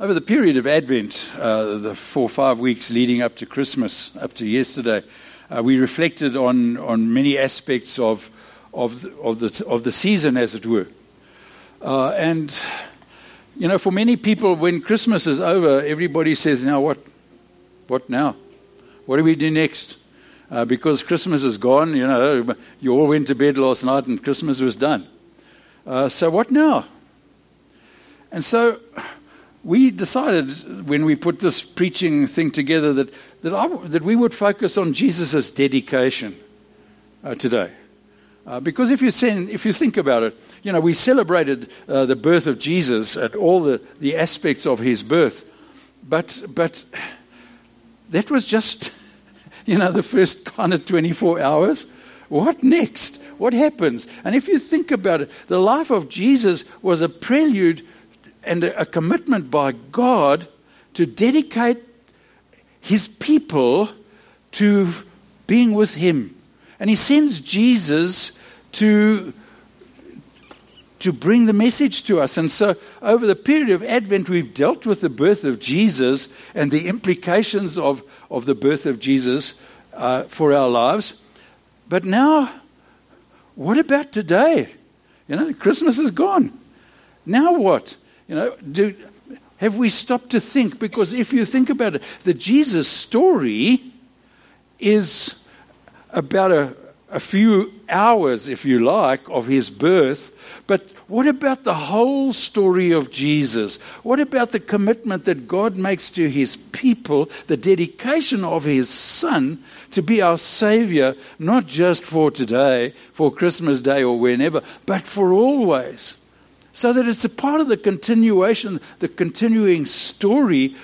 Over the period of Advent, uh, the four or five weeks leading up to Christmas, up to yesterday, uh, we reflected on, on many aspects of, of, the, of, the, of the season, as it were. Uh, and, you know, for many people, when Christmas is over, everybody says, Now what? What now? What do we do next? Uh, because Christmas is gone, you know, you all went to bed last night and Christmas was done. Uh, so what now? And so we decided when we put this preaching thing together that, that, I, that we would focus on Jesus' dedication uh, today. Uh, because if you, send, if you think about it, you know, we celebrated uh, the birth of Jesus at all the, the aspects of his birth, but, but that was just, you know, the first kind of 24 hours. What next? What happens? And if you think about it, the life of Jesus was a prelude and a, commitment by God to dedicate his people to being with him. And he sends Jesus to, to bring the message to us. And so, over the period of Advent, we've dealt with the birth of Jesus and the implications of, of the birth of Jesus uh, for our lives. But now, what about today? You know, Christmas is gone. Now what? You know, do, have we stopped to think? Because if you think about it, the Jesus story is about a, a few hours, if you like, of his birth. But what about the whole story of Jesus? What about the commitment that God makes to his people, the dedication of his son to be our Savior, not just for today, for Christmas Day or whenever, but for always? So that it's a part of the continuation, the continuing story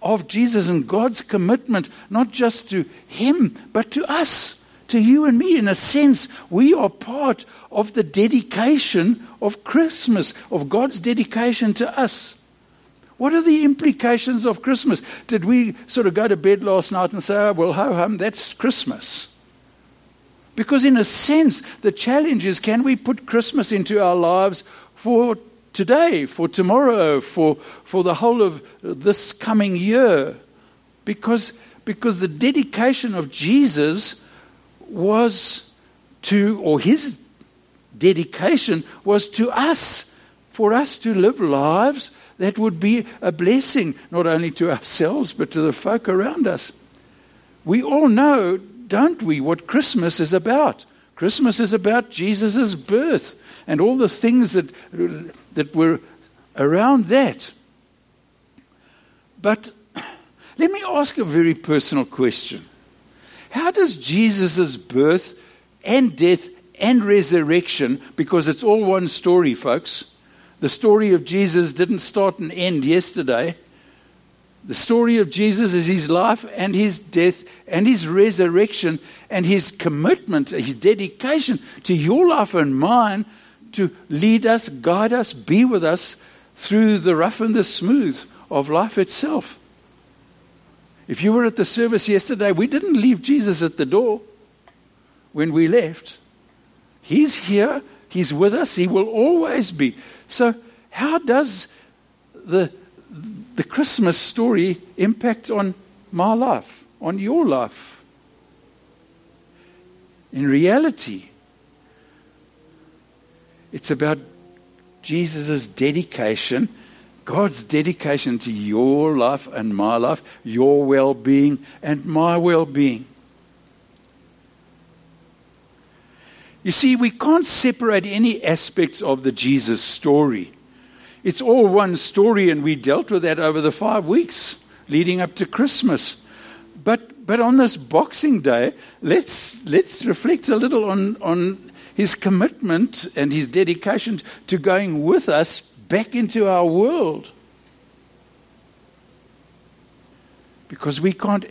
of Jesus and God's commitment, not just to Him, but to us, to you and me. In a sense, we are part of the dedication of Christmas, of God's dedication to us. What are the implications of Christmas? Did we sort of go to bed last night and say, oh, well, ho hum, that's Christmas? Because, in a sense, the challenge is can we put Christmas into our lives for today, for tomorrow, for, for the whole of this coming year. Because, because the dedication of Jesus was to, or his dedication was to us, for us to live lives that would be a blessing, not only to ourselves, but to the folk around us. We all know, don't we, what Christmas is about? Christmas is about Jesus' birth and all the things that, that were around that. But let me ask a very personal question. How does Jesus' birth and death and resurrection, because it's all one story, folks, the story of Jesus didn't start and end yesterday. The story of Jesus is his life and his death and his resurrection and his commitment, his dedication to your life and mine to lead us, guide us, be with us through the rough and the smooth of life itself. If you were at the service yesterday, we didn't leave Jesus at the door when we left. He's here, He's with us, He will always be. So, how does the, the Christmas story impact on my life, on your life? In reality, it's about Jesus' dedication, God's dedication to your life and my life, your well being and my well being. You see, we can't separate any aspects of the Jesus story. It's all one story, and we dealt with that over the five weeks leading up to Christmas. But, but on this Boxing Day, let's, let's reflect a little on, on his commitment and his dedication to going with us back into our world. Because we can't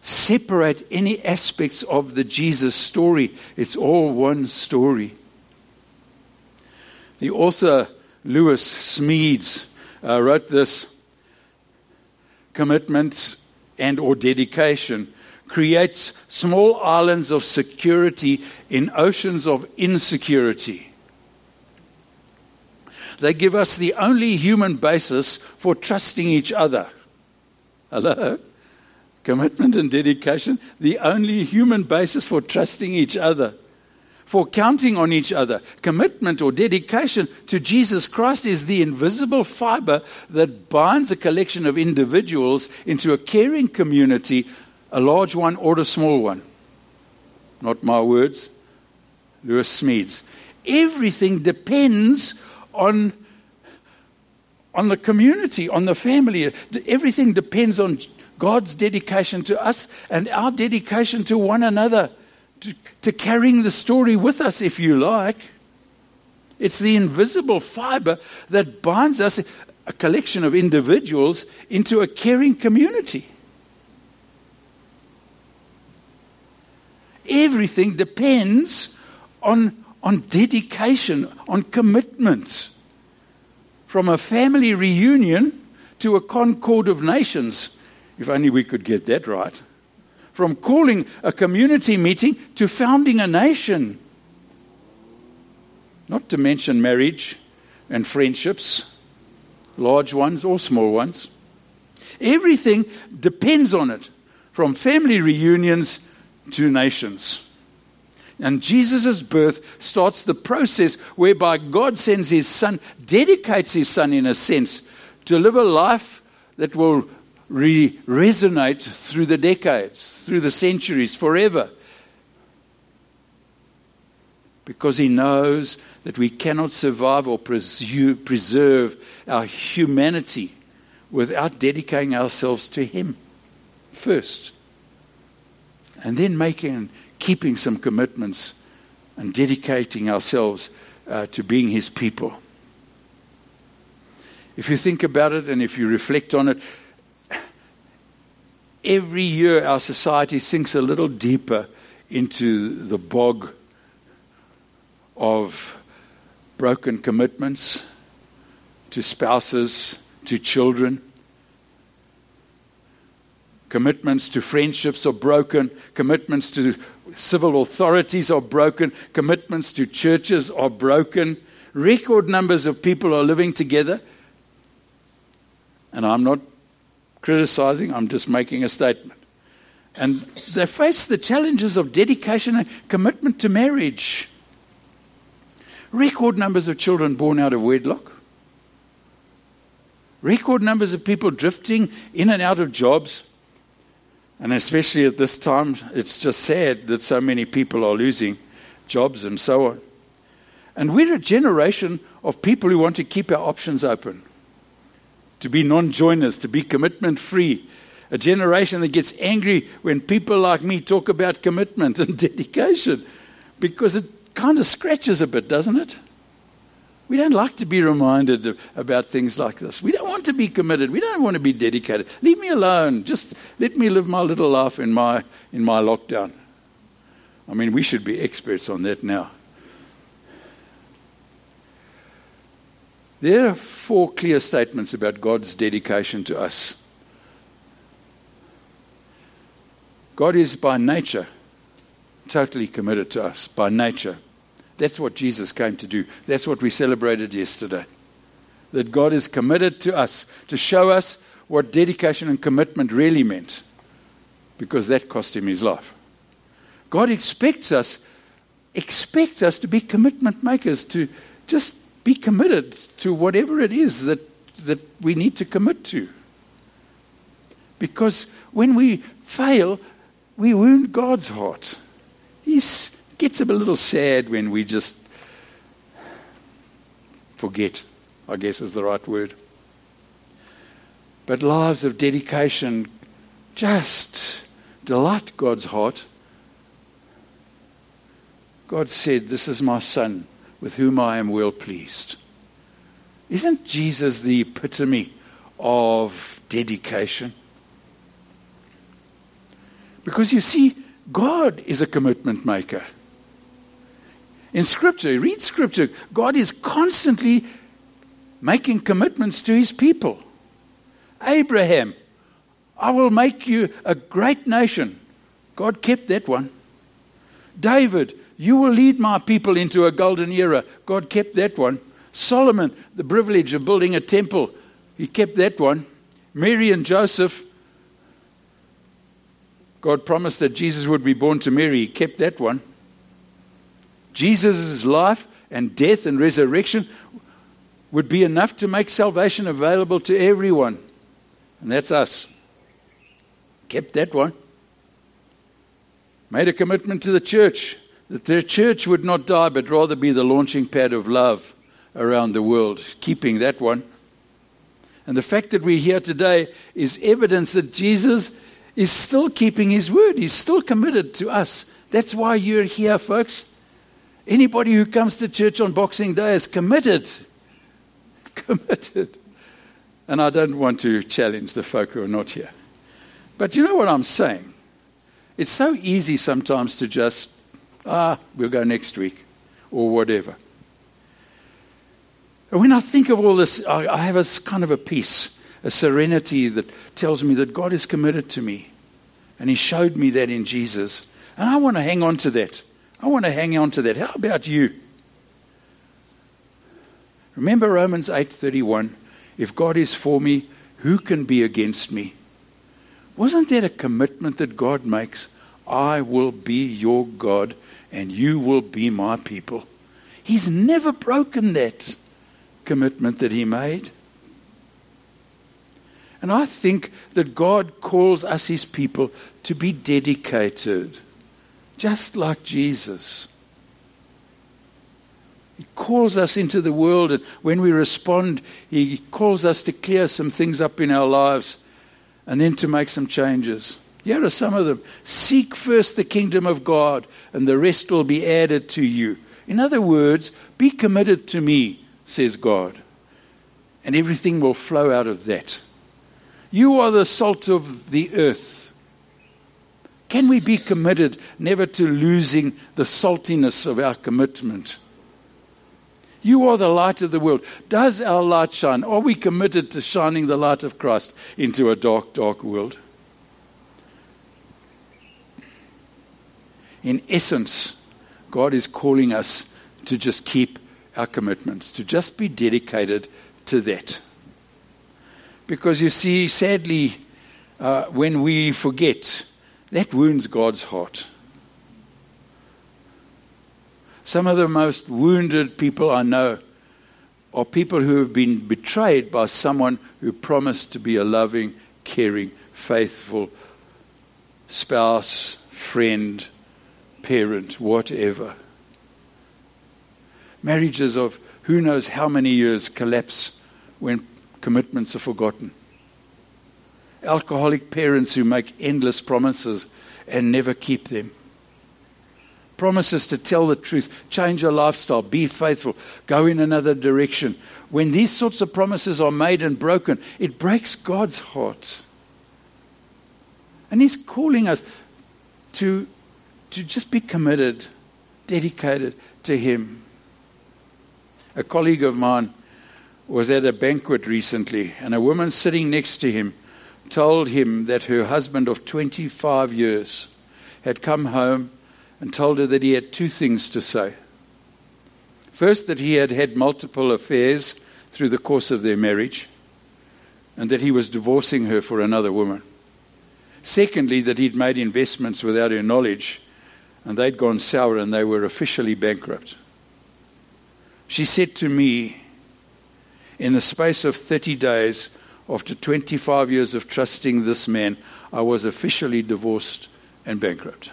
separate any aspects of the Jesus story, it's all one story. The author Lewis Smedes uh, wrote this commitment and or dedication creates small islands of security in oceans of insecurity. They give us the only human basis for trusting each other. Hello? Commitment and dedication, the only human basis for trusting each other, for counting on each other. Commitment or dedication to Jesus Christ is the invisible fiber that binds a collection of individuals into a caring community, a large one or a small one. Not my words, Lewis Smedes. Everything depends on, on the community, on the family. Everything depends on God's dedication to us and our dedication to one another, to, to carrying the story with us, if you like. It's the invisible fiber that binds us, a collection of individuals, into a caring community. Everything depends on, on dedication, on commitment. From a family reunion to a concord of nations if only we could get that right. From calling a community meeting to founding a nation. Not to mention marriage and friendships, large ones or small ones. Everything depends on it, from family reunions to nations. And Jesus' birth starts the process whereby God sends his son, dedicates his son in a sense, to live a life that will re- resonate through the decades, through the centuries, forever. Because he knows that we cannot survive or preserve our humanity without dedicating ourselves to him first. And then making and keeping some commitments and dedicating ourselves uh, to being his people. If you think about it and if you reflect on it, every year our society sinks a little deeper into the bog of broken commitments to spouses, to children. Commitments to friendships are broken. Commitments to civil authorities are broken. Commitments to churches are broken. Record numbers of people are living together. And I'm not criticizing, I'm just making a statement. And they face the challenges of dedication and commitment to marriage. Record numbers of children born out of wedlock. Record numbers of people drifting in and out of jobs. And especially at this time, it's just sad that so many people are losing jobs and so on. And we're a generation of people who want to keep our options open to be non joiners, to be commitment free. A generation that gets angry when people like me talk about commitment and dedication because it kind of scratches a bit, doesn't it? We don't like to be reminded of, about things like this. We don't want to be committed. We don't want to be dedicated. Leave me alone. Just let me live my little life in my, in my lockdown. I mean, we should be experts on that now. There are four clear statements about God's dedication to us. God is by nature totally committed to us, by nature. That's what Jesus came to do. That's what we celebrated yesterday. That God is committed to us, to show us what dedication and commitment really meant, because that cost him his life. God expects us, expects us to be commitment makers, to just be committed to whatever it is that, that we need to commit to. Because when we fail, we wound God's heart. He gets a little sad when we just forget, I guess is the right word. But lives of dedication just delight God's heart. God said, This is my son with whom I am well pleased. Isn't Jesus the epitome of dedication? Because you see, God is a commitment maker. In Scripture, read Scripture, God is constantly making commitments to his people. Abraham, I will make you a great nation. God kept that one. David, you will lead my people into a golden era. God kept that one. Solomon, the privilege of building a temple, he kept that one. Mary and Joseph, God promised that Jesus would be born to Mary. He kept that one. Jesus' life and death and resurrection would be enough to make salvation available to everyone. And that's us. Kept that one. Made a commitment to the church that their church would not die, but rather be the launching pad of love around the world. Keeping that one. And the fact that we're here today is evidence that Jesus is still keeping his word. He's still committed to us. That's why you're here, folks. Anybody who comes to church on Boxing Day is committed. Committed. And I don't want to challenge the folk who are not here. But you know what I'm saying? It's so easy sometimes to just, ah, we'll go next week or whatever. And when I think of all this, I, I have a kind of a peace a serenity that tells me that God is committed to me. And He showed me that in Jesus. And I want to hang on to that. I want to hang on to that. How about you? Remember Romans 8:31, if God is for me, who can be against me? Wasn't that a commitment that God makes? I will be your God and you will be my people. He's never broken that commitment that he made. And I think that God calls us, his people, to be dedicated, just like Jesus. He calls us into the world, and when we respond, He calls us to clear some things up in our lives and then to make some changes. Here are some of them. Seek first the kingdom of God, and the rest will be added to you. In other words, be committed to me, says God, and everything will flow out of that. You are the salt of the earth. Can we be committed never to losing the saltiness of our commitment? You are the light of the world. Does our light shine? Are we committed to shining the light of Christ into a dark, dark world? In essence, God is calling us to just keep our commitments, to just be dedicated to that. Because you see, sadly, uh, when we forget, that wounds God's heart. Some of the most wounded people I know are people who have been betrayed by someone who promised to be a loving, caring, faithful spouse, friend, parent, whatever. Marriages of who knows how many years collapse when commitments are forgotten. Alcoholic parents who make endless promises and never keep them. Promises to tell the truth, change your lifestyle, be faithful, go in another direction. When these sorts of promises are made and broken, it breaks God's heart. And He's calling us to, to just be committed, dedicated to Him. A colleague of mine was at a banquet recently, and a woman sitting next to him told him that her husband of 25 years had come home and told her that he had two things to say. First, that he had had multiple affairs through the course of their marriage, and that he was divorcing her for another woman. Secondly, that he'd made investments without her knowledge, and they'd gone sour and they were officially bankrupt. She said to me, in the space of 30 days, after 25 years of trusting this man, I was officially divorced and bankrupt.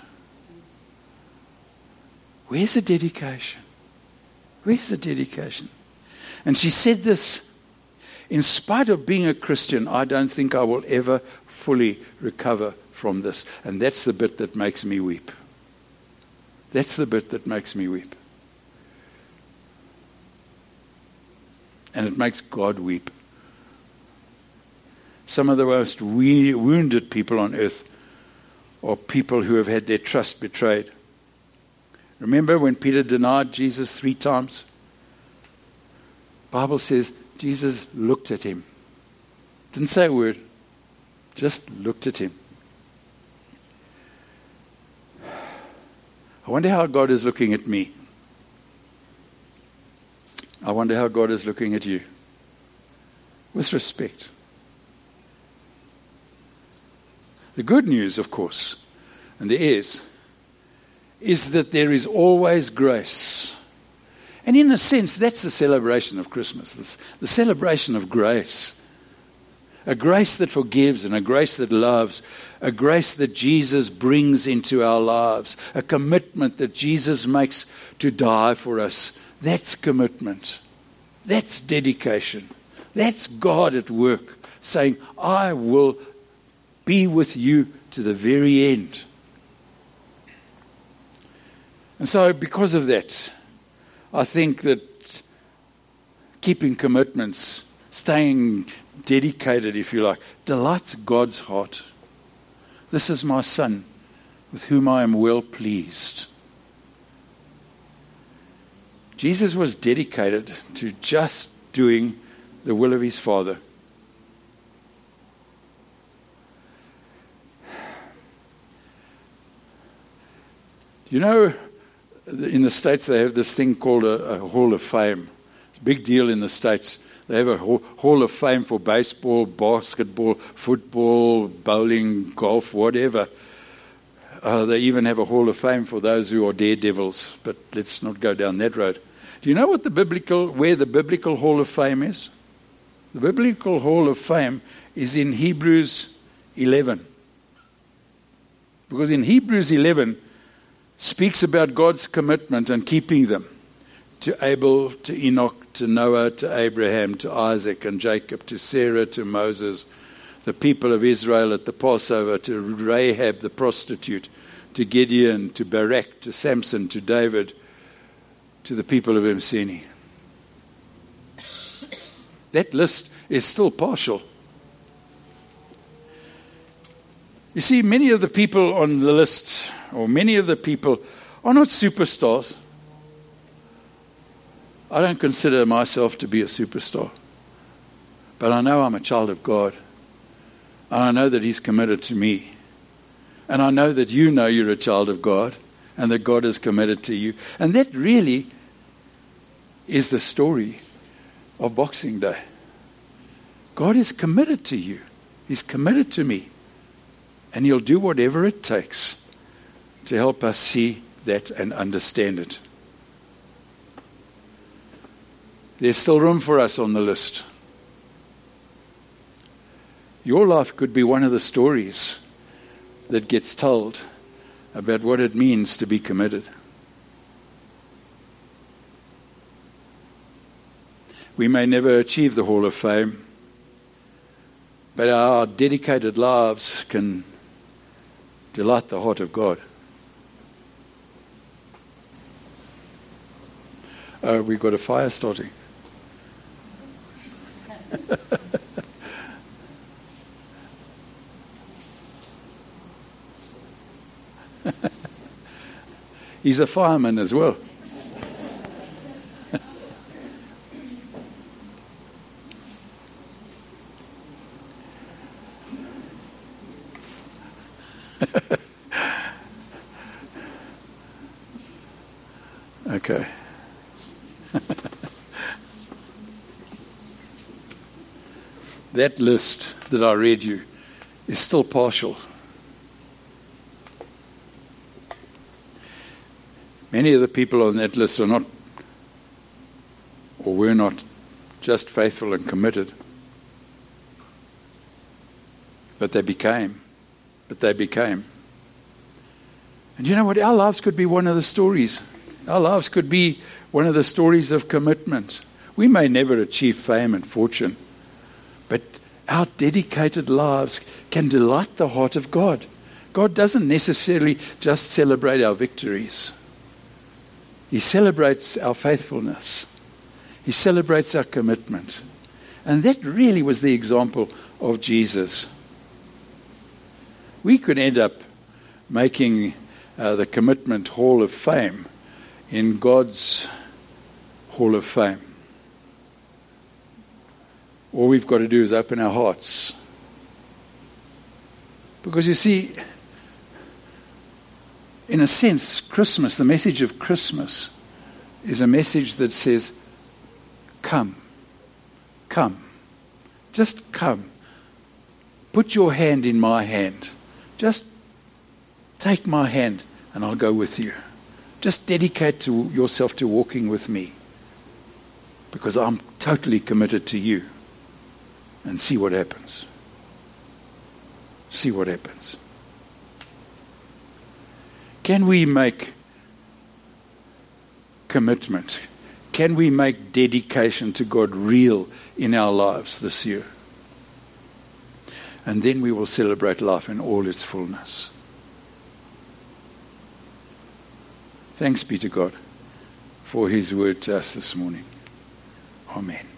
Where's the dedication? Where's the dedication? And she said this in spite of being a Christian, I don't think I will ever fully recover from this. And that's the bit that makes me weep. That's the bit that makes me weep. and it makes God weep. Some of the most wounded people on earth are people who have had their trust betrayed. Remember when Peter denied Jesus three times? Bible says Jesus looked at him. Didn't say a word. Just looked at him. I wonder how God is looking at me. I wonder how God is looking at you. With respect. The good news, of course, and there is, is that there is always grace. And in a sense, that's the celebration of Christmas, the celebration of grace. A grace that forgives and a grace that loves, a grace that Jesus brings into our lives, a commitment that Jesus makes to die for us. That's commitment. That's dedication. That's God at work saying, I will be with you to the very end. And so, because of that, I think that keeping commitments, staying dedicated, if you like, delights God's heart. This is my son with whom I am well pleased. Jesus was dedicated to just doing the will of his Father. You know, in the States, they have this thing called a, a Hall of Fame. It's a big deal in the States. They have a Hall of Fame for baseball, basketball, football, bowling, golf, whatever. Uh, they even have a Hall of Fame for those who are daredevils, but let's not go down that road. Do you know what the biblical, where the biblical Hall of Fame is? The biblical Hall of Fame is in Hebrews 11. Because in Hebrews 11 speaks about God's commitment and keeping them to Abel, to Enoch, to Noah, to Abraham, to Isaac and Jacob, to Sarah, to Moses, the people of Israel at the Passover, to Rahab the prostitute, to Gideon, to Barak, to Samson, to David, to the people of Msini. That list is still partial. You see, many of the people on the list, or many of the people, are not superstars. I don't consider myself to be a superstar. But I know I'm a child of God. And I know that He's committed to me. And I know that you know you're a child of God and that God is committed to you. And that really is the story of Boxing Day. God is committed to you, He's committed to me. And He'll do whatever it takes to help us see that and understand it. There's still room for us on the list. Your life could be one of the stories that gets told about what it means to be committed. We may never achieve the Hall of Fame, but our dedicated lives can delight the heart of God. Uh, we've got a fire starting. He's a fireman as well. That list that I read you is still partial. Many of the people on that list are not, or were not, just faithful and committed. But they became. But they became. And you know what? Our lives could be one of the stories. Our lives could be one of the stories of commitment. We may never achieve fame and fortune, but our dedicated lives can delight the heart of God. God doesn't necessarily just celebrate our victories, He celebrates our faithfulness, He celebrates our commitment. And that really was the example of Jesus. We could end up making uh, the Commitment Hall of Fame in God's Hall of Fame. All we've got to do is open our hearts. Because you see, in a sense, Christmas, the message of Christmas, is a message that says, Come. Come. Just come. Put your hand in my hand. Just take my hand and I'll go with you. Just dedicate to yourself to walking with me because I'm totally committed to you. And see what happens. See what happens. Can we make commitment? Can we make dedication to God real in our lives this year? And then we will celebrate life in all its fullness. Thanks be to God for his word to us this morning. Amen.